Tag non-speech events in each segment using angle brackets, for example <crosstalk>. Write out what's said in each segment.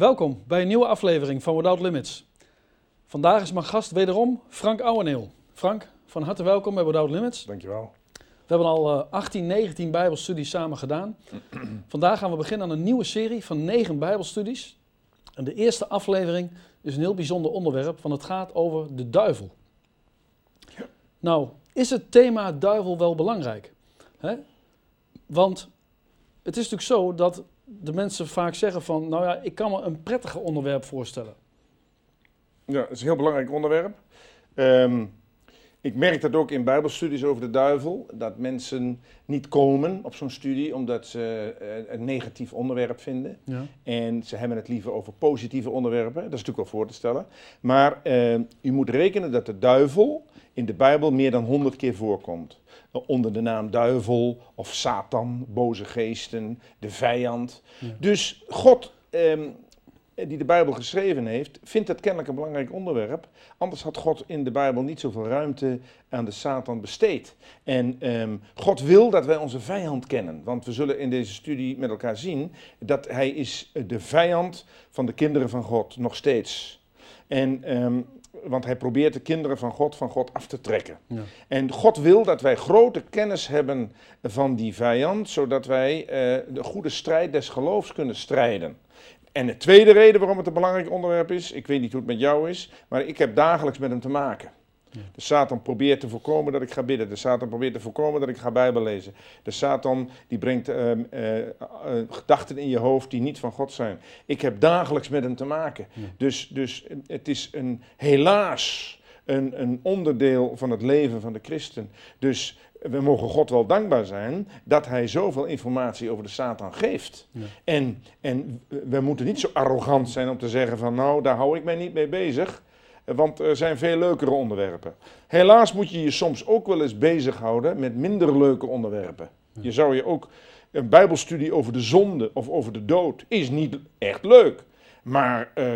Welkom bij een nieuwe aflevering van Without Limits. Vandaag is mijn gast wederom Frank Ouweneel. Frank, van harte welkom bij Without Limits. Dankjewel. We hebben al eh, 18, 19 Bijbelstudies samen gedaan. <clears throat> Vandaag gaan we beginnen aan een nieuwe serie van 9 Bijbelstudies. En de eerste aflevering is een heel bijzonder onderwerp, want het gaat over de duivel. Nou, is het thema duivel wel belangrijk? Want het is natuurlijk zo dat de mensen vaak zeggen van, nou ja, ik kan me een prettiger onderwerp voorstellen. Ja, het is een heel belangrijk onderwerp. Ehm, ik merk dat ook in bijbelstudies over de duivel, dat mensen niet komen op zo'n studie omdat ze eh, een negatief onderwerp vinden. Ja. En ze hebben het liever over positieve onderwerpen, dat is natuurlijk wel voor te stellen. Maar eh, u moet rekenen dat de duivel in de Bijbel meer dan honderd keer voorkomt. Onder de naam duivel of Satan, boze geesten, de vijand. Ja. Dus God, ehm, die de Bijbel geschreven heeft, vindt het kennelijk een belangrijk onderwerp. Anders had God in de Bijbel niet zoveel ruimte aan de Satan besteed. En ehm, God wil dat wij onze vijand kennen. Want we zullen in deze studie met elkaar zien dat hij is de vijand van de kinderen van God, nog steeds. En, ehm, want hij probeert de kinderen van God van God af te trekken. Ja. En God wil dat wij grote kennis hebben van die vijand, zodat wij eh, de goede strijd des geloofs kunnen strijden. En de tweede reden waarom het een belangrijk onderwerp is, ik weet niet hoe het met jou is, maar ik heb dagelijks met hem te maken. Ja. De Satan probeert te voorkomen dat ik ga bidden. De Satan probeert te voorkomen dat ik ga Bijbel lezen. De Satan die brengt ehm, eh, eh, gedachten in je hoofd die niet van God zijn. Ik heb dagelijks met hem te maken. Ja. Dus, dus het is een, helaas een, een onderdeel van het leven van de christen. Dus we mogen God wel dankbaar zijn dat hij zoveel informatie over de Satan geeft. Ja. En, en we moeten niet zo arrogant zijn om te zeggen van nou, daar hou ik mij niet mee bezig. Want er zijn veel leukere onderwerpen. Helaas moet je je soms ook wel eens bezighouden met minder leuke onderwerpen. Je zou je ook een bijbelstudie over de zonde of over de dood is niet echt leuk. Maar eh,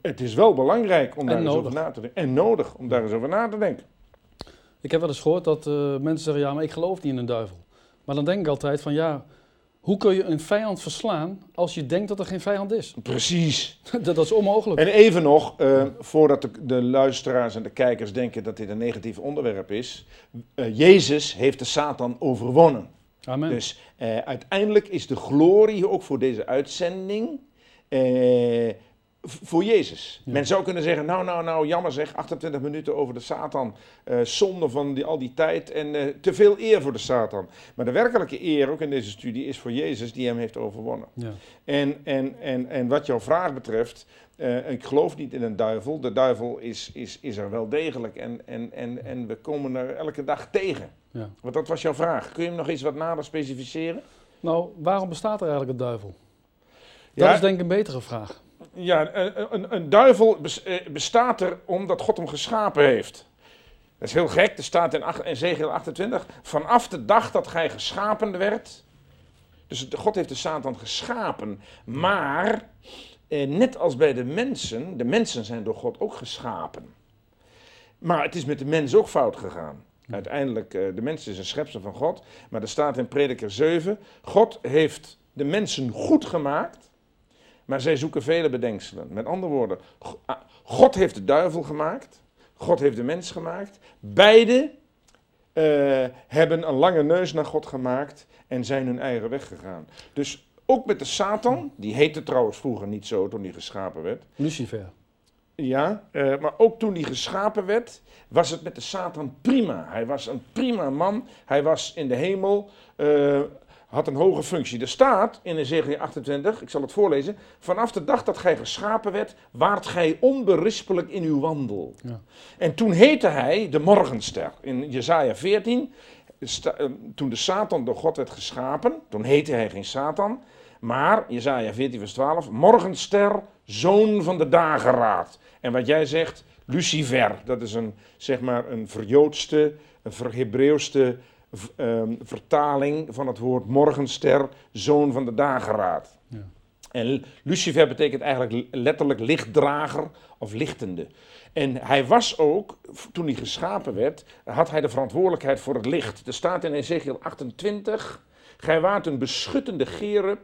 het is wel belangrijk om En daar eens over na te denken. En nodig om daar eens over na te denken. Ik heb wel eens gehoord dat eh, mensen zeggen, ja, maar ik geloof niet in een duivel. Maar dan denk ik altijd van, ja, hoe kun je een vijand verslaan als je denkt dat er geen vijand is? <laughs> Precies. <laughs> dat, dat is onmogelijk. En even nog, eh, voordat de, de luisteraars en de kijkers denken dat dit een negatief onderwerp is. eh, Jezus heeft de Satan overwonnen. Amen. Dus uiteindelijk is de glorie ook voor deze uitzending voor Jezus. Ja. Men zou kunnen zeggen, nou, nou, nou, jammer zeg, 28 minuten over de Satan. eh, zonde van die, al die tijd en eh, te veel eer voor de Satan. Maar de werkelijke eer, ook in deze studie, is voor Jezus die hem heeft overwonnen. ja. En, en, en, en wat jouw vraag betreft, eh, ik geloof niet in een duivel. De duivel is, is, is er wel degelijk en, en, en, en we komen er elke dag tegen. Ja. Want dat was jouw vraag. Kun je hem nog iets wat nader specificeren? Nou, waarom bestaat er eigenlijk een duivel? Dat Ja, is denk ik een betere vraag. Ja een, een, een duivel eh, bestaat er omdat God hem geschapen heeft. Dat is heel gek, er staat in Ezekiel 28, vanaf de dag dat gij geschapen werd. Dus God heeft de Satan geschapen, maar eh, net als bij de mensen, de mensen zijn door God ook geschapen. Maar het is met de mens ook fout gegaan. Uiteindelijk, eh, de mens is een schepsel van God, maar er staat in Prediker 7, God heeft de mensen goed gemaakt, maar zij zoeken vele bedenkselen. Met andere woorden, ah, God heeft de duivel gemaakt, God heeft de mens gemaakt. Beide eh, hebben een lange neus naar God gemaakt en zijn hun eigen weg gegaan. Dus ook met de Satan, die heette trouwens vroeger niet zo toen hij geschapen werd. Lucifer. Ja, eh, maar ook toen hij geschapen werd, was het met de Satan prima. Hij was een prima man. Hij was in de hemel, eh, had een hoge functie. Er staat in Ezekiel 28, ik zal het voorlezen. Vanaf de dag dat gij geschapen werd, waart gij onberispelijk in uw wandel. Ja. En toen heette hij de morgenster. In Jesaja 14, sta- eh, toen de Satan door God werd geschapen, toen heette hij geen Satan. Maar, Jesaja 14 vers 12, morgenster, zoon van de dageraad. En wat jij zegt, Lucifer, dat is een, zeg maar, een verjoodste, een verhebreeuwste ehm, vertaling van het woord morgenster, zoon van de dageraad. Ja. En Lucifer betekent eigenlijk letterlijk lichtdrager of lichtende. En hij was ook, toen hij geschapen werd, had hij de verantwoordelijkheid voor het licht. Er staat in Ezekiel 28, gij waart een beschuttende gerub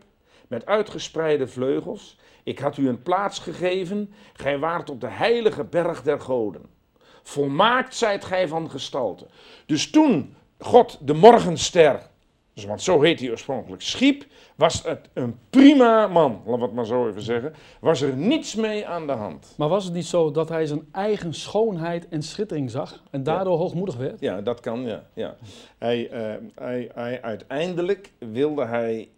met uitgespreide vleugels. Ik had u een plaats gegeven, gij waart op de heilige berg der goden. Volmaakt zijt gij van gestalte. Dus toen God de morgenster, dus want zo heet hij oorspronkelijk, schiep, was het een prima man, laten we het maar zo even zeggen. Was er niets mee aan de hand. Maar was het niet zo dat hij zijn eigen schoonheid en schittering zag en daardoor hoogmoedig werd? Ja, dat kan, ja. ja. Hij, eh, hij, hij, uiteindelijk wilde hij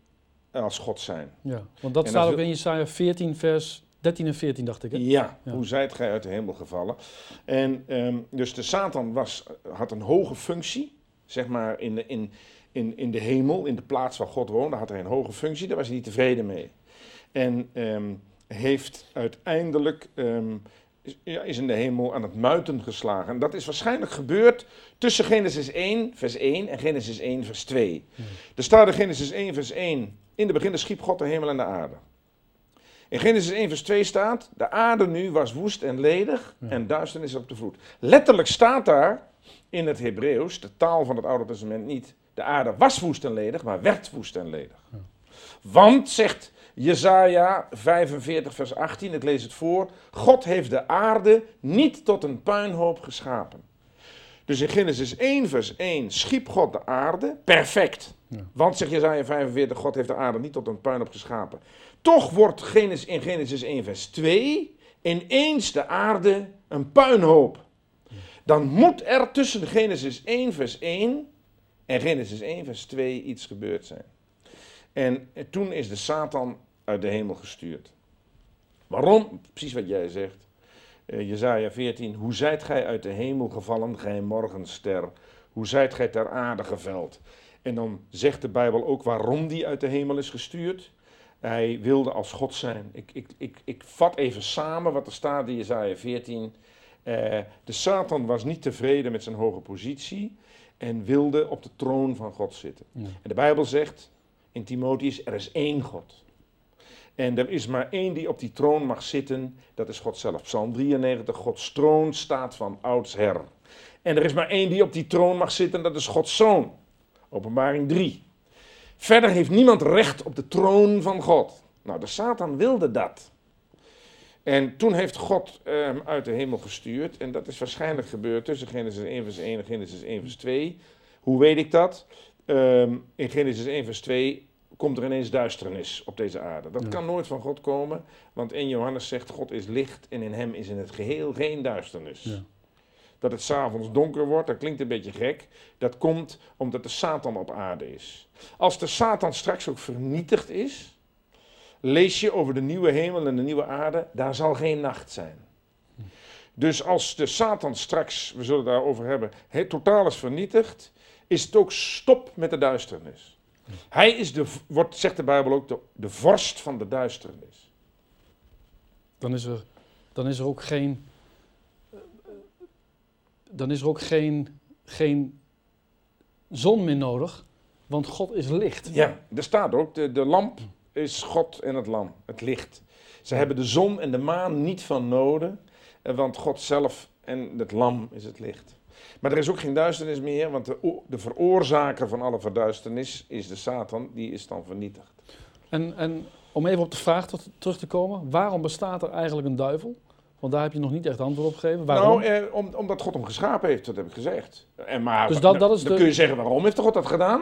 als God zijn. Ja, want dat En staat ook in Jesaja 14, vers 13 en 14, dacht ik. Hè? Ja, Ja. hoe zijt gij uit de hemel gevallen? En ehm, dus de Satan was, had een hoge functie, zeg maar in de, in, in, in de hemel, in de plaats waar God woonde, had hij een hoge functie, daar was hij niet tevreden mee. En ehm, heeft uiteindelijk, ehm, is, ja, is in de hemel aan het muiten geslagen. En dat is waarschijnlijk gebeurd tussen Genesis 1, vers 1 en Genesis 1, vers 2. Er staat in Genesis 1, vers 1, in de begin schiep God de hemel en de aarde. In Genesis 1 vers 2 staat, de aarde nu was woest en ledig Ja. en duisternis op de vloed. Letterlijk staat daar in het Hebreeuws, de taal van het Oude Testament niet, de aarde was woest en ledig, maar werd woest en ledig. Want, zegt Jezaja 45 vers 18, ik lees het voor, God heeft de aarde niet tot een puinhoop geschapen. Dus in Genesis 1 vers 1 schiep God de aarde, perfect. Ja. Want, zegt Jezaja 45, God heeft de aarde niet tot een puinhoop geschapen. Toch wordt Genesis, in Genesis 1 vers 2 ineens de aarde een puinhoop. Dan moet er tussen Genesis 1 vers 1 en Genesis 1 vers 2 iets gebeurd zijn. En toen is de Satan uit de hemel gestuurd. Waarom? Precies wat jij zegt. Eh, Jezaja 14. Hoe zijt gij uit de hemel gevallen, gij morgenster? Hoe zijt gij ter aarde geveld? En dan zegt de Bijbel ook waarom die uit de hemel is gestuurd. Hij wilde als God zijn. Ik, ik, ik, ik vat even samen wat er staat in Jezaja 14. Eh, de Satan was niet tevreden met zijn hoge positie en wilde op de troon van God zitten. Ja. En de Bijbel zegt in Timotheus, er is één God. En er is maar één die op die troon mag zitten, dat is God zelf. Psalm 93, Gods troon staat van oudsher. En er is maar één die op die troon mag zitten, dat is Gods zoon. Openbaring 3. Verder heeft niemand recht op de troon van God. Nou, de Satan wilde dat. En toen heeft God hem uit de hemel gestuurd. En dat is waarschijnlijk gebeurd tussen Genesis 1 vers 1 en Genesis 1 vers 2. Hoe weet ik dat? Ehm, in Genesis 1 vers 2 komt er ineens duisternis op deze aarde. Dat Ja. kan nooit van God komen, want in Johannes zegt God is licht en in hem is in het geheel geen duisternis. Ja. Dat het s'avonds donker wordt, dat klinkt een beetje gek. Dat komt omdat de Satan op aarde is. Als de Satan straks ook vernietigd is, lees je over de nieuwe hemel en de nieuwe aarde, daar zal geen nacht zijn. Dus als de Satan straks, we zullen het daarover hebben, het totaal is vernietigd, is het ook stop met de duisternis. Hij is de, wordt, zegt de Bijbel ook, de, de vorst van de duisternis. Dan is er, dan is er ook geen. Dan is er ook geen, geen zon meer nodig, want God is licht. Ja, er staat ook, de, de lamp is God en het lam, het licht. Ze hebben de zon en de maan niet van nodig, eh, want God zelf en het lam is het licht. Maar er is ook geen duisternis meer, want de, de veroorzaker van alle verduisternis is de Satan, die is dan vernietigd. En, en om even op de vraag ter- terug te komen, waarom bestaat er eigenlijk een duivel? Want daar heb je nog niet echt antwoord op gegeven. Waarom? Nou, eh, om, omdat God hem geschapen heeft, dat heb ik gezegd. En maar, Dus dat- dat is dan de- kun je zeggen, waarom heeft God dat gedaan?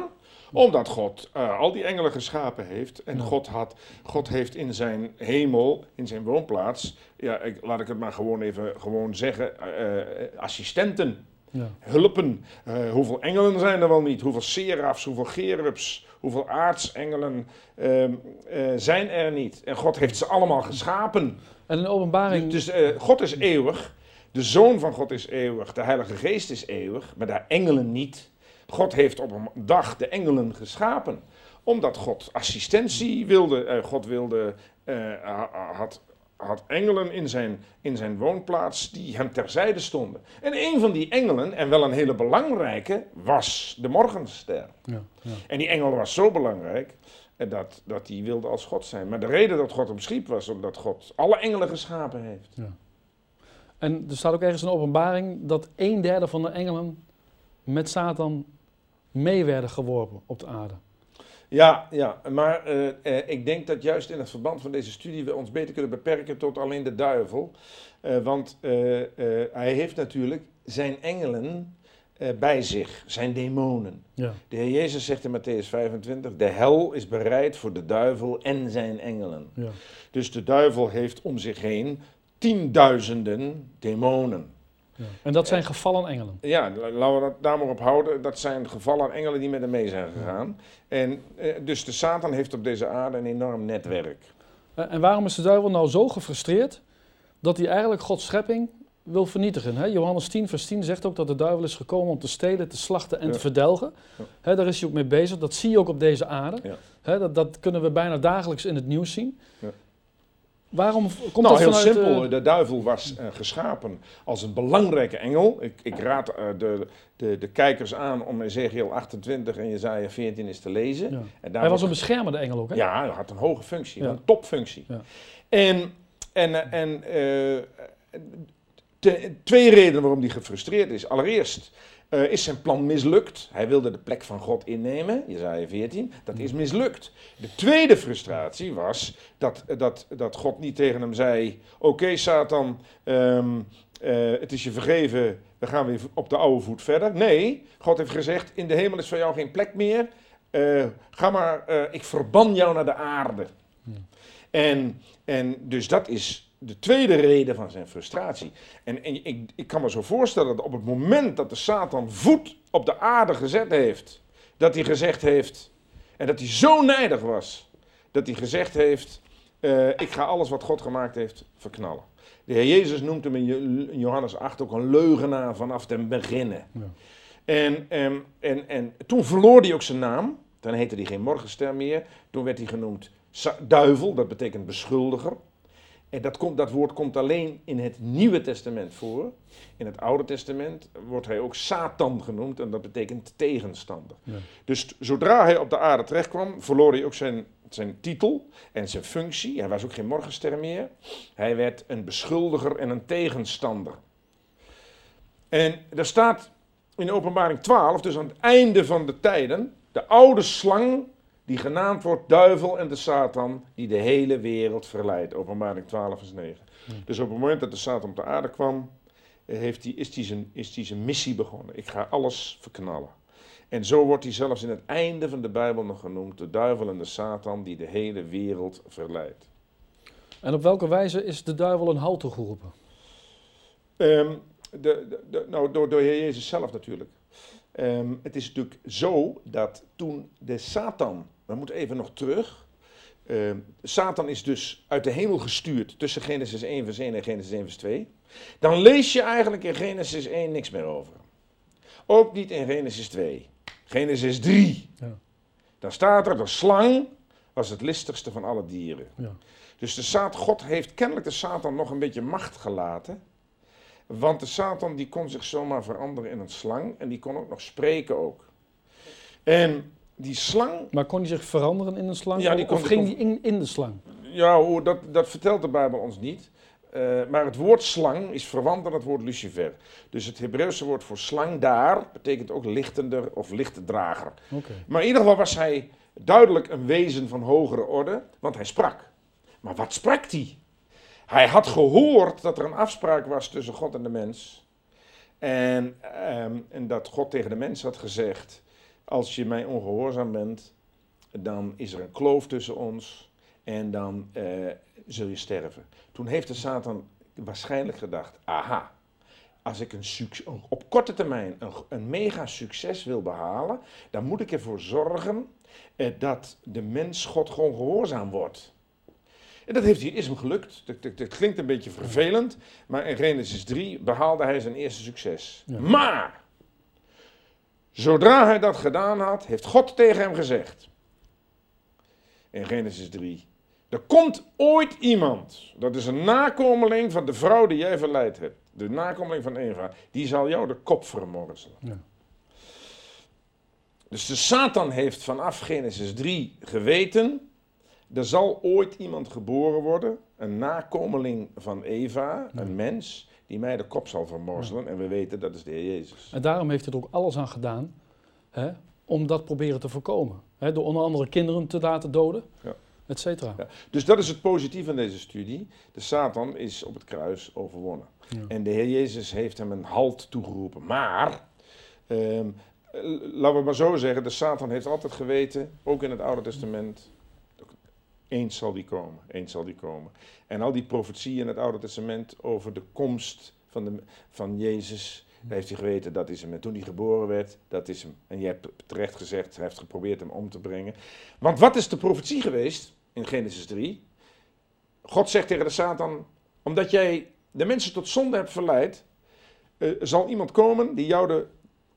Omdat God eh, al die engelen geschapen heeft. En Ja. God, had, God heeft in zijn hemel, in zijn woonplaats, ja, ik, laat ik het maar gewoon even gewoon zeggen, eh, eh, assistenten, ja. hulpen. Hoeveel engelen zijn er wel niet? Hoeveel serafs, hoeveel gerubs, hoeveel aartsengelen ehm, eh, zijn er niet? En God heeft ze allemaal geschapen. En de openbaring, Dus, God is eeuwig, de Zoon van God is eeuwig, de Heilige Geest is eeuwig, maar de engelen niet. God heeft op een dag de engelen geschapen, omdat God assistentie wilde. Eh, God wilde, eh, ha- had, had engelen in zijn, in zijn woonplaats die hem terzijde stonden. En een van die engelen, en wel een hele belangrijke, was de morgenster. ja, ja. En die engel was zo belangrijk eh, dat, dat hij wilde als God zijn. Maar de reden dat God hem schiep was omdat God alle engelen geschapen heeft. En er staat ook ergens de openbaring dat een derde van de engelen met Satan mee werden geworpen op de aarde. Ja, ja, maar eh, eh, ik denk dat juist in het verband van deze studie we ons beter kunnen beperken tot alleen de duivel. Eh, want hij heeft natuurlijk zijn engelen bij zich, zijn demonen. Ja. De Heer Jezus zegt in Matthäus 25, de hel is bereid voor de duivel en zijn engelen. Ja. Dus de duivel heeft om zich heen tienduizenden demonen. Ja. En dat zijn gevallen engelen. Ja, la- laten we dat daar maar op houden. Dat zijn gevallen engelen die met hem mee zijn gegaan. En eh, dus de Satan heeft op deze aarde een enorm netwerk. Eh, En waarom is de duivel nou zo gefrustreerd dat hij eigenlijk Gods schepping wil vernietigen? Hè? Johannes 10, vers 10 zegt ook dat de duivel is gekomen om te stelen, te slachten en Ja. te verdelgen. Hè, daar is hij ook mee bezig. Dat zie je ook op deze aarde. Hè, dat, dat kunnen we bijna dagelijks in het nieuws zien. Waarom komt nou, dat heel vanuit... simpel. eh, De duivel was eh, geschapen als een belangrijke engel. Ik, ik raad eh, de, de, de kijkers aan om Ezekiel 28 en Jezaja 14 eens te lezen. ja. En daar Hij was een beschermende engel ook, hè? Ja, hij had een hoge functie, Ja. een topfunctie. Ja. En, en, en te- twee redenen waarom hij gefrustreerd is. Allereerst eh, is zijn plan mislukt. Hij wilde de plek van God innemen, Jezaja 14. Dat is mislukt. De tweede frustratie was dat, dat, dat God niet tegen hem zei... Oké, Satan, ehm, eh, het is je vergeven, we gaan weer op de oude voet verder. Nee, God heeft gezegd, in de hemel is voor jou geen plek meer... Eh, ga maar, ik verban jou naar de aarde. En, en dus dat is de tweede reden van zijn frustratie. En, en ik, ik kan me zo voorstellen dat op het moment dat de Satan voet op de aarde gezet heeft, dat hij gezegd heeft, en dat hij zo nijdig was, dat hij gezegd heeft, eh, ik ga alles wat God gemaakt heeft verknallen. De Heer Jezus noemt hem in Jo- in Johannes 8 ook een leugenaar vanaf den beginnen. Ja. En, en, en, en toen verloor hij ook zijn naam. Dan heette hij geen morgenster meer. Toen werd hij genoemd duivel, dat betekent beschuldiger. En dat, komt, dat woord komt alleen in het Nieuwe Testament voor. In het Oude Testament wordt hij ook Satan genoemd en dat betekent tegenstander. Ja. Dus zodra hij op de aarde terechtkwam, verloor hij ook zijn, zijn titel en zijn functie. Hij was ook geen morgenster meer. Hij werd een beschuldiger en een tegenstander. En er staat in openbaring 12, dus aan het einde van de tijden, de oude slang die genaamd wordt duivel en de Satan, die de hele wereld verleidt. Openbaring 12 vers 9. Dus op het moment dat de Satan op de aarde kwam, eh, heeft hij, is, hij zijn, zijn missie begonnen. Ik ga alles verknallen. En zo wordt hij zelfs in het einde van de Bijbel nog genoemd, de duivel en de Satan die de hele wereld verleidt. En op welke wijze is de duivel een halt toegeroepen? Ehm, de, de, de- nou, door, door Heer Jezus zelf natuurlijk. Ehm, het is natuurlijk zo dat toen de Satan, we moeten even nog terug. Ehm, Satan is dus uit de hemel gestuurd tussen Genesis 1 vers 1 en Genesis 1 vers 2. Dan lees je eigenlijk in Genesis 1 niks meer over. Ook niet in Genesis 2. Genesis 3. Ja. Dan staat er, de slang was het listigste van alle dieren. Ja. Dus de Saat, God heeft kennelijk de Satan nog een beetje macht gelaten. Want de Satan die kon zich zomaar veranderen in een slang. En die kon ook nog spreken ook. En die slang, Maar kon hij zich veranderen in een slang? Ja, die kon- of ging hij in, in de slang? ja, hoe, dat, dat vertelt de Bijbel ons niet. Eh, maar het woord slang is verwant aan het woord lucifer. Dus het Hebreeuwse woord voor slang daar betekent ook lichtender of lichtdrager. Oké. Maar in ieder geval was hij duidelijk een wezen van hogere orde, want hij sprak. Maar wat sprak hij? Hij had gehoord dat er een afspraak was tussen God en de mens. En, ehm, en dat God tegen de mens had gezegd: Als je mij ongehoorzaam bent, dan is er een kloof tussen ons en dan eh, zul je sterven. Toen heeft de Satan waarschijnlijk gedacht: Aha, als ik een succes, op korte termijn een, een mega succes wil behalen, dan moet ik ervoor zorgen eh, dat de mens God gewoon gehoorzaam wordt. En dat heeft hij, is hem gelukt. Dat, dat, dat klinkt een beetje vervelend, maar in Genesis 3 behaalde hij zijn eerste succes. Ja. Maar, zodra hij dat gedaan had, heeft God tegen hem gezegd, in Genesis 3, er komt ooit iemand, dat is een nakomeling van de vrouw die jij verleid hebt, de nakomeling van Eva, die zal jou de kop vermorzelen. Ja. Dus de Satan heeft vanaf Genesis 3 geweten, er zal ooit iemand geboren worden, een nakomeling van Eva, een mens, die mij de kop zal vermorzelen. En we weten dat is de Heer Jezus. En daarom heeft hij er ook alles aan gedaan hè, om dat proberen te voorkomen. Hè, door onder andere kinderen te laten doden, Ja. et cetera. Ja. Dus dat is het positieve van deze studie. De Satan is op het kruis overwonnen. En de Heer Jezus heeft hem een halt toegeroepen. Maar, ehm, eh, laten we maar zo zeggen, de Satan heeft altijd geweten, ook in het Oude Testament, eens zal die komen, eens zal die komen. En al die profetieën in het Oude Testament over de komst van, de, van Jezus, daar heeft hij geweten, dat is hem. En toen hij geboren werd, dat is hem. En je hebt terecht gezegd, hij heeft geprobeerd hem om te brengen. Want wat is de profetie geweest in Genesis 3? God zegt tegen de Satan, omdat jij de mensen tot zonde hebt verleid, eh, zal iemand komen die jou de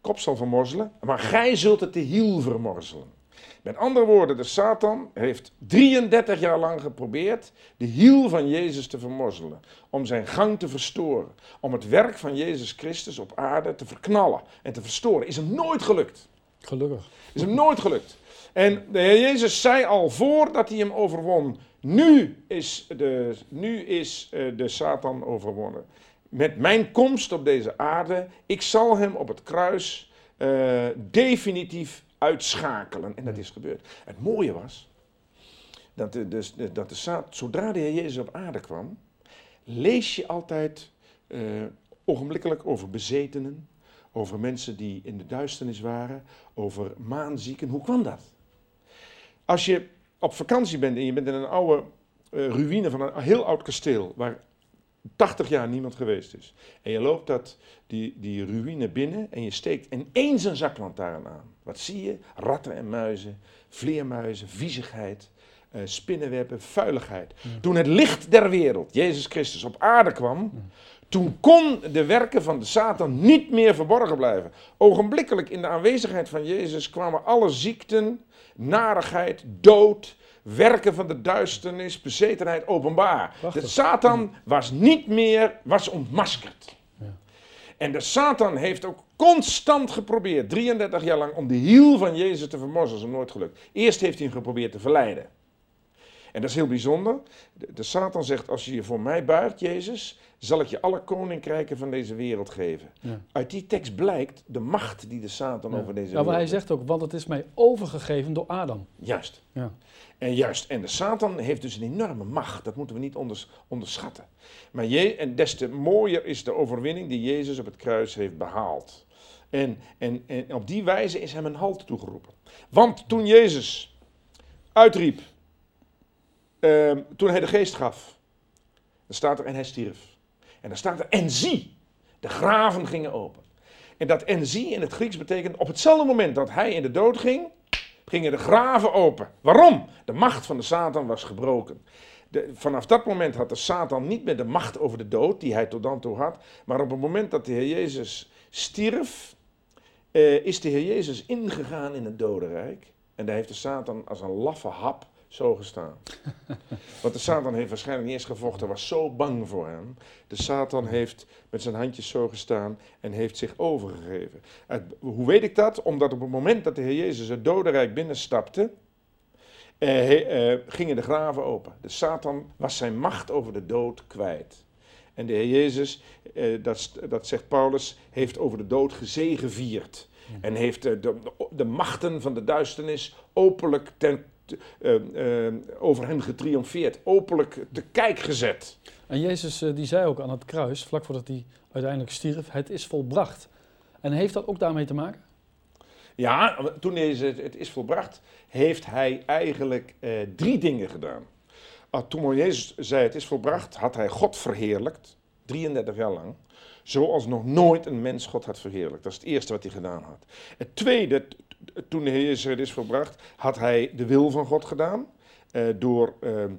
kop zal vermorzelen, maar gij zult het de hiel vermorzelen. Met andere woorden, de Satan heeft 33 jaar lang geprobeerd de hiel van Jezus te vermorzelen, om zijn gang te verstoren, om het werk van Jezus Christus op aarde te verknallen en te verstoren. Is hem nooit gelukt. Gelukkig. Is hem nooit gelukt. En de Heer Jezus zei al voordat hij hem overwon, nu is de, nu is, eh, de Satan overwonnen. Met mijn komst op deze aarde, ik zal hem op het kruis eh, definitief uitschakelen. En dat is gebeurd. Het mooie was, dat de, dus, dat de zodra de Heer Jezus op aarde kwam, lees je altijd eh, ogenblikkelijk over bezetenen, over mensen die in de duisternis waren, over maanzieken. Hoe kwam dat? Als je op vakantie bent en je bent in een oude eh, ruïne van een heel oud kasteel, waar 80 jaar niemand geweest is, en je loopt dat, die, die ruïne binnen en je steekt ineens een zaklantaarn aan. Wat zie je? Ratten en muizen, vleermuizen, viezigheid, eh, spinnenwebben, vuiligheid. Toen het licht der wereld, Jezus Christus, op aarde kwam, toen kon de werken van de Satan niet meer verborgen blijven. Ogenblikkelijk in de aanwezigheid van Jezus kwamen alle ziekten, narigheid, dood, werken van de duisternis, bezetenheid openbaar. Prachtig. De Satan was niet meer, was ontmaskerd. Ja. En de Satan heeft ook constant geprobeerd, 33 jaar lang, om de hiel van Jezus te vermorzelen. Dat is hem nooit gelukt. Eerst heeft hij hem geprobeerd te verleiden. En dat is heel bijzonder. De, de Satan zegt, als je je voor mij buigt, Jezus, zal ik je alle koninkrijken van deze wereld geven. Ja. Uit die tekst blijkt de macht die de Satan over deze Ja, maar wereld hij heeft. zegt ook, want het is mij overgegeven door Adam. Juist. Ja. En juist, en de Satan heeft dus een enorme macht. Dat moeten we niet onders- onderschatten. Maar je, en des te mooier is de overwinning die Jezus op het kruis heeft behaald. En, en, en op die wijze is hem een halt toegeroepen. Want toen Jezus uitriep, ehm, toen hij de geest gaf, dan staat er en hij stierf. En dan staat er en zie, de graven gingen open. En dat en zie in het Grieks betekent op hetzelfde moment dat hij in de dood ging, gingen de graven open. Waarom? De macht van de Satan was gebroken. Vanaf dat moment had de Satan niet meer de macht over de dood die hij tot dan toe had. Maar op het moment dat de Heer Jezus stierf, eh, is de Heer Jezus ingegaan in het dodenrijk. En daar heeft de Satan als een laffe hap zo gestaan. <laughs> Want de Satan heeft waarschijnlijk niet eens gevochten, was zo bang voor hem. De Satan heeft met zijn handjes zo gestaan en heeft zich overgegeven. Het- hoe weet ik dat? Omdat op het moment dat de Heer Jezus het dodenrijk binnenstapte, eh, he- eh, gingen de graven open. De Satan was zijn macht over de dood kwijt. En de Heer Jezus, eh, dat, dat zegt Paulus, heeft over de dood gezegevierd. En heeft eh, de, de machten van de duisternis openlijk ten, te- eh, eh, over hen getriomfeerd. Openlijk te kijk gezet. En Jezus eh, die zei ook aan het kruis, vlak voordat hij uiteindelijk stierf, het is volbracht. En heeft dat ook daarmee te maken? Ja, toen deze het, is volbracht, heeft hij eigenlijk drie dingen gedaan. Ah, toen Jezus zei het is volbracht, had hij God verheerlijkt, 33 jaar lang, zoals nog nooit een mens God had verheerlijkt. Dat is het eerste wat hij gedaan had. Het tweede, toen de Heer Jezus is volbracht, had hij de wil van God gedaan, eh, door, eh, eh,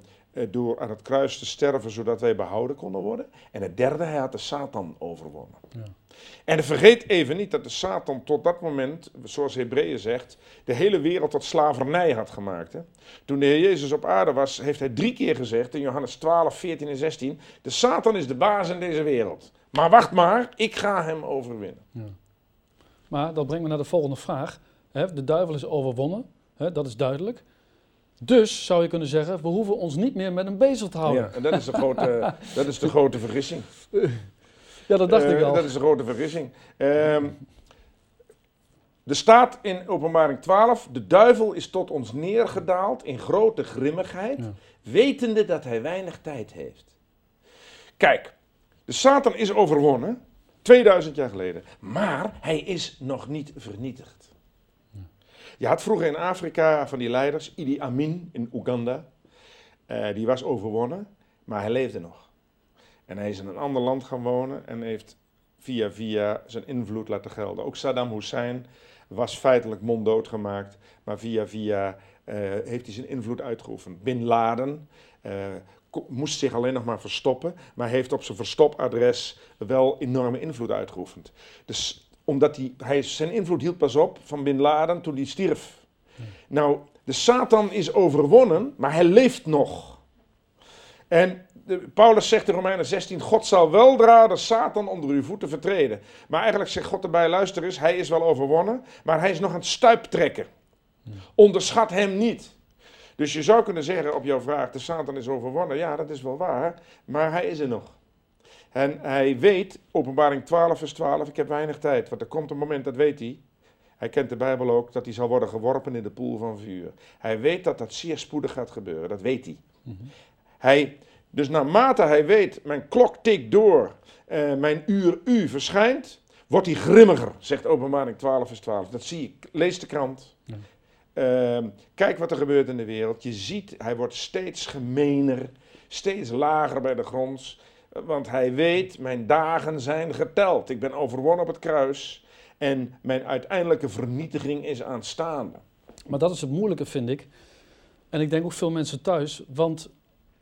door aan het kruis te sterven, zodat wij behouden konden worden. En het derde, hij had de Satan overwonnen. Ja. En vergeet even niet dat de Satan tot dat moment, zoals Hebreeën zegt, de hele wereld tot slavernij had gemaakt. Hè? Toen de Heer Jezus op aarde was, heeft hij drie keer gezegd in Johannes 12, 14 en 16: De Satan is de baas in deze wereld. Maar wacht maar, ik ga hem overwinnen. Maar dat brengt me naar de volgende vraag. De duivel is overwonnen, dat is duidelijk. Dus zou je kunnen zeggen, we hoeven ons niet meer met hem bezig te houden. Ja, en dat is de grote, <laughs> dat is de grote vergissing. Ja, dat dacht Eh, ik al. Dat is de grote vergissing. Ehm, Er staat in Openbaring 12: De duivel is tot ons neergedaald in grote grimmigheid, Ja. wetende dat hij weinig tijd heeft. Kijk, de Satan is overwonnen, 2000 jaar geleden, maar hij is nog niet vernietigd. Je had vroeger in Afrika van die leiders, Idi Amin in Oeganda, eh, die was overwonnen, maar hij leefde nog. En hij is in een ander land gaan wonen en heeft via via zijn invloed laten gelden. Ook Saddam Hussein was feitelijk monddood gemaakt, maar via via eh, heeft hij zijn invloed uitgeoefend. Bin Laden eh, moest zich alleen nog maar verstoppen, maar heeft op zijn verstopadres wel enorme invloed uitgeoefend. Dus omdat hij, hij zijn invloed hield pas op van Bin Laden toen hij stierf. Nou, de Satan is overwonnen, maar hij leeft nog. En de, Paulus zegt in Romeinen 16, God zal weldra de Satan onder uw voeten vertreden. Maar eigenlijk zegt God erbij, luister eens, hij is wel overwonnen, maar hij is nog aan het stuiptrekken. Onderschat hem niet. Dus je zou kunnen zeggen op jouw vraag, de Satan is overwonnen. Ja, dat is wel waar, maar hij is er nog. En hij weet, openbaring 12 vers 12, ik heb weinig tijd. Want er komt een moment, dat weet hij. Hij kent de Bijbel ook, dat hij zal worden geworpen in de poel van vuur. Hij weet dat dat zeer spoedig gaat gebeuren, dat weet hij. hij dus naarmate hij weet, mijn klok tikt door, eh, mijn uur u verschijnt, wordt hij grimmiger, zegt openbaring 12 vers 12. Dat zie ik, lees de krant. Ja. Ehm, kijk wat er gebeurt in de wereld. Je ziet, hij wordt steeds gemener, steeds lager bij de grond. Want hij weet, mijn dagen zijn geteld. Ik ben overwonnen op het kruis. En mijn uiteindelijke vernietiging is aanstaande. Maar dat is het moeilijke, vind ik. En ik denk ook veel mensen thuis. Want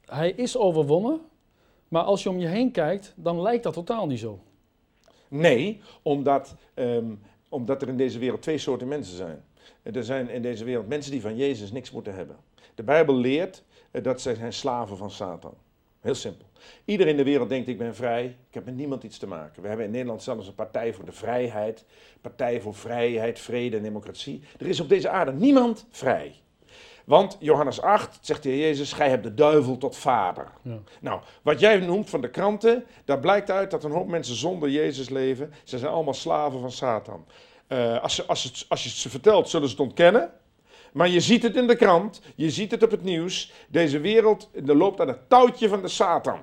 hij is overwonnen. Maar als je om je heen kijkt, dan lijkt dat totaal niet zo. Nee, omdat, ehm, omdat er in deze wereld twee soorten mensen zijn. Er zijn in deze wereld mensen die van Jezus niks moeten hebben. De Bijbel leert eh, dat zij zijn slaven van Satan. Heel simpel. Iedereen in de wereld denkt ik ben vrij, ik heb met niemand iets te maken. We hebben in Nederland zelfs een partij voor de vrijheid, partij voor vrijheid, vrede en democratie. Er is op deze aarde niemand vrij. Want Johannes 8 zegt de Heer Jezus, gij hebt de duivel tot vader. Ja. Nou, wat jij noemt van de kranten, daar blijkt uit dat een hoop mensen zonder Jezus leven. Ze zijn allemaal slaven van Satan. Eh, als, ze, als, het, als je het ze vertelt, zullen ze het ontkennen. Maar je ziet het in de krant, je ziet het op het nieuws. Deze wereld er loopt aan het touwtje van de Satan.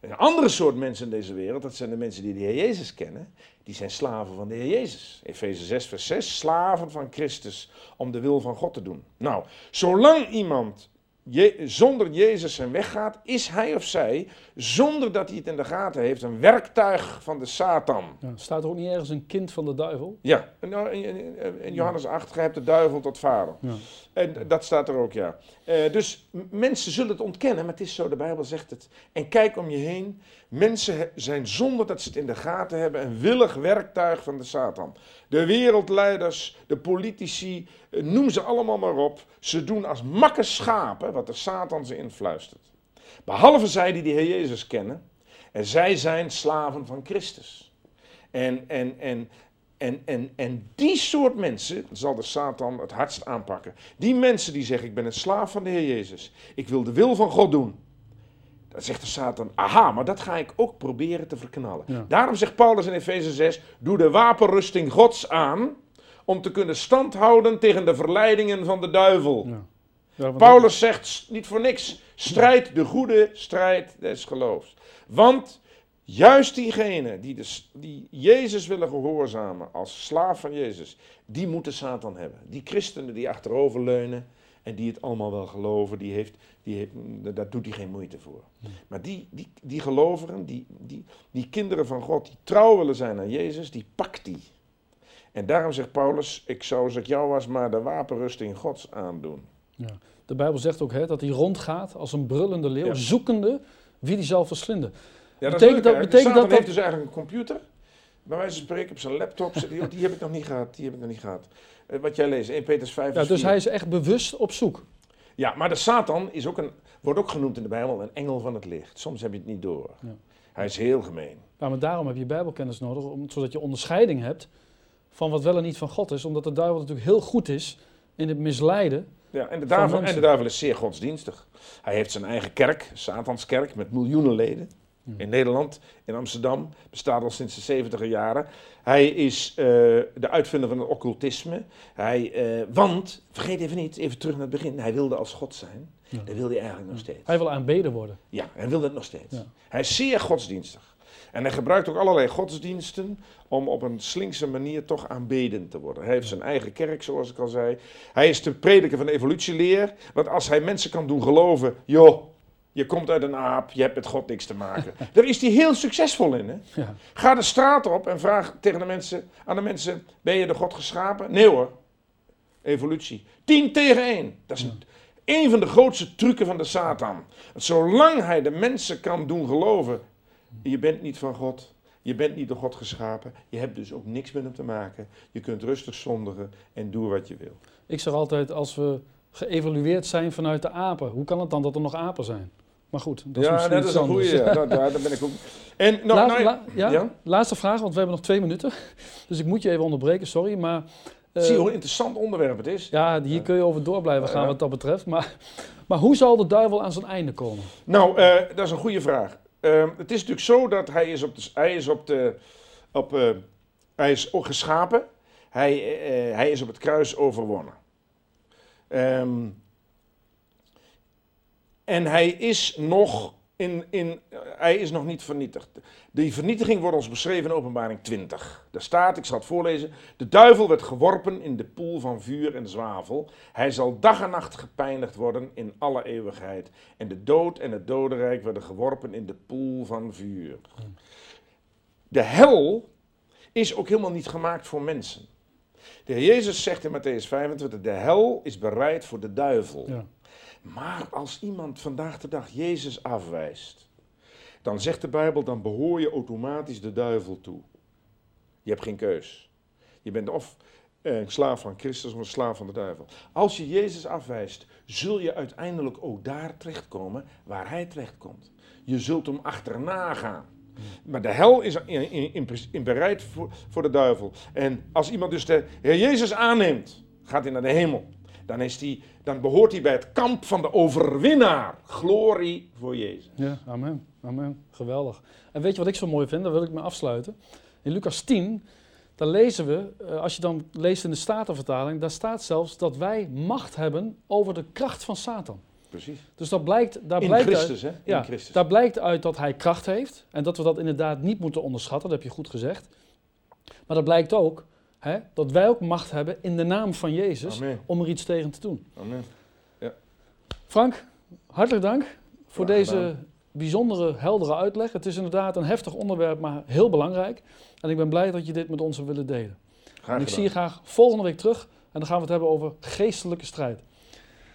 Een andere soort mensen in deze wereld, dat zijn de mensen die de Heer Jezus kennen, die zijn slaven van de Heer Jezus. Efeze 6, vers 6, slaven van Christus om de wil van God te doen. Nou, zolang iemand je, zonder Jezus zijn weg gaat, is hij of zij, zonder dat hij het in de gaten heeft, een werktuig van de Satan. Ja. Staat er ook niet ergens een kind van de duivel? Ja, en nou, in, in- Johannes 8, gij hebt de duivel tot vader. Ja. En dat staat er ook, ja. Eh, dus mensen zullen het ontkennen, maar het is zo, de Bijbel zegt het. En kijk om je heen. Mensen zijn zonder dat ze het in de gaten hebben een willig werktuig van de Satan. De wereldleiders, de politici, eh, noem ze allemaal maar op. Ze doen als makke schapen wat de Satan ze influistert. Behalve zij die de Heer Jezus kennen. En zij zijn slaven van Christus. En, en, en, en, en, en die soort mensen zal de Satan het hardst aanpakken. Die mensen die zeggen, ik ben een slaaf van de Heer Jezus. Ik wil de wil van God doen. Dan zegt de Satan, aha, maar dat ga ik ook proberen te verknallen. Ja. Daarom zegt Paulus in Efeze 6, doe de wapenrusting Gods aan... om te kunnen standhouden tegen de verleidingen van de duivel. Ja. Paulus zegt niet voor niks: strijd de goede strijd des geloofs. Want juist diegenen die, de, die Jezus willen gehoorzamen als slaaf van Jezus, die moeten Satan hebben. Die christenen die achteroverleunen en die het allemaal wel geloven, die heeft, die heeft, daar doet hij geen moeite voor. Maar die, die, die gelovigen, die, die, die kinderen van God, die trouw willen zijn aan Jezus, die pakt hij. En daarom zegt Paulus: Ik zou als ik jou was, maar de wapenrusting Gods aandoen. Ja. De Bijbel zegt ook hè, dat hij rondgaat als een brullende leeuw, Ja. zoekende wie die zal verslinden. Ja, Betekent is leuk, dat- betekent dat heeft dat- dus eigenlijk een computer. Bij wijze van spreken op zijn laptop. zit Die, die heb ik nog niet gehad. Die heb ik nog niet gehad. Eh, wat jij leest, 1 Petrus 5 Ja, dus 4. hij is echt bewust op zoek. Ja, maar de Satan is ook een, wordt ook genoemd in de Bijbel een engel van het licht. Soms heb je het niet door. Ja. Hij is heel gemeen. Ja, maar daarom heb je bijbelkennis nodig, om, zodat je onderscheiding hebt van wat wel en niet van God is. Omdat de duivel natuurlijk heel goed is in het misleiden. Ja, en, de duivel, en de duivel is zeer godsdienstig. Hij heeft zijn eigen kerk, Satanskerk, met miljoenen leden. In Nederland, in Amsterdam, bestaat al sinds de 70 jaren. Hij is eh, de uitvinder van het occultisme. Hij, eh, want, vergeet even niet, even terug naar het begin, hij wilde als God zijn. Ja. Dat wilde hij eigenlijk nog steeds. Hij wil aanbeden worden. Ja, hij wilde het nog steeds. Ja. Hij is zeer godsdienstig. En hij gebruikt ook allerlei godsdiensten om op een slinkse manier toch aanbeden te worden. Hij heeft zijn eigen kerk, zoals ik al zei. Hij is de prediker van de evolutieleer. Want als hij mensen kan doen geloven, joh, je komt uit een aap, je hebt met God niks te maken. <laughs> Daar is hij heel succesvol in. Hè? Ja. Ga de straat op en vraag tegen de mensen, aan de mensen, ben je de God geschapen? Nee hoor, evolutie. 10 tegen 1. Dat is een, een van de grootste trucken van de Satan. Zolang hij de mensen kan doen geloven, je bent niet van God, je bent niet door God geschapen, je hebt dus ook niks met hem te maken. Je kunt rustig zondigen en doen wat je wil. Ik zeg altijd, als we geëvalueerd zijn vanuit de apen, hoe kan het dan dat er nog apen zijn? Maar goed, dat is ja, misschien dat is een goede. Ja, dat- daar daar ben ik ook. En nou, nou, la- ja, ja? Laatste vraag, want we hebben nog twee minuten. <laughs> Dus ik moet je even onderbreken, sorry. Maar, eh, zie je hoe interessant onderwerp het is? ja, hier kun je over door blijven gaan wat dat betreft. Maar, maar hoe zal de duivel aan zijn einde komen? Nou, eh, dat is een goede vraag. Ehm, het is natuurlijk zo dat hij is op de, hij is op de, op, eh, hij is geschapen. Hij, hij is op het kruis overwonnen. Ehm, en hij is nog in, in, hij is nog niet vernietigd. Die vernietiging wordt ons beschreven in openbaring 20. Daar staat, ik zal het voorlezen, de duivel werd geworpen in de poel van vuur en zwavel. Hij zal dag en nacht gepijnigd worden in alle eeuwigheid. En de dood en het dodenrijk werden geworpen in de poel van vuur. De hel is ook helemaal niet gemaakt voor mensen. De Heer Jezus zegt in Matthäus 25, de hel is bereid voor de duivel. Ja. Maar als iemand vandaag de dag Jezus afwijst, dan zegt de Bijbel, dan behoor je automatisch de duivel toe. Je hebt geen keus. Je bent of een slaaf van Christus of een slaaf van de duivel. Als je Jezus afwijst, zul je uiteindelijk ook daar terechtkomen waar hij terechtkomt. Je zult hem achterna gaan. Maar de hel is in, in, in, in bereid voor, voor de duivel. En als iemand dus de Heer Jezus aanneemt, gaat hij naar de hemel. Dan, is die, dan behoort hij bij het kamp van de overwinnaar. Glorie voor Jezus. Ja, amen. Amen. Geweldig. En weet je wat ik zo mooi vind? Daar wil ik me afsluiten. In Lucas 10, daar lezen we, eh, als je dan leest in de Statenvertaling, daar staat zelfs dat wij macht hebben over de kracht van Satan. Precies. Dus dat blijkt, daar In blijkt uit, Christus, hè? In ja, Christus. daar blijkt uit dat hij kracht heeft en dat we dat inderdaad niet moeten onderschatten, dat heb je goed gezegd. Maar dat blijkt ook hè, dat wij ook macht hebben in de naam van Jezus Amen. om er iets tegen te doen. Amen. Frank, hartelijk dank voor Graag deze gedaan. bijzondere, heldere uitleg. Het is inderdaad een heftig onderwerp, maar heel belangrijk. En ik ben blij dat je dit met ons hebt willen delen. Graag en ik gedaan. zie je graag volgende week terug en dan gaan we het hebben over geestelijke strijd.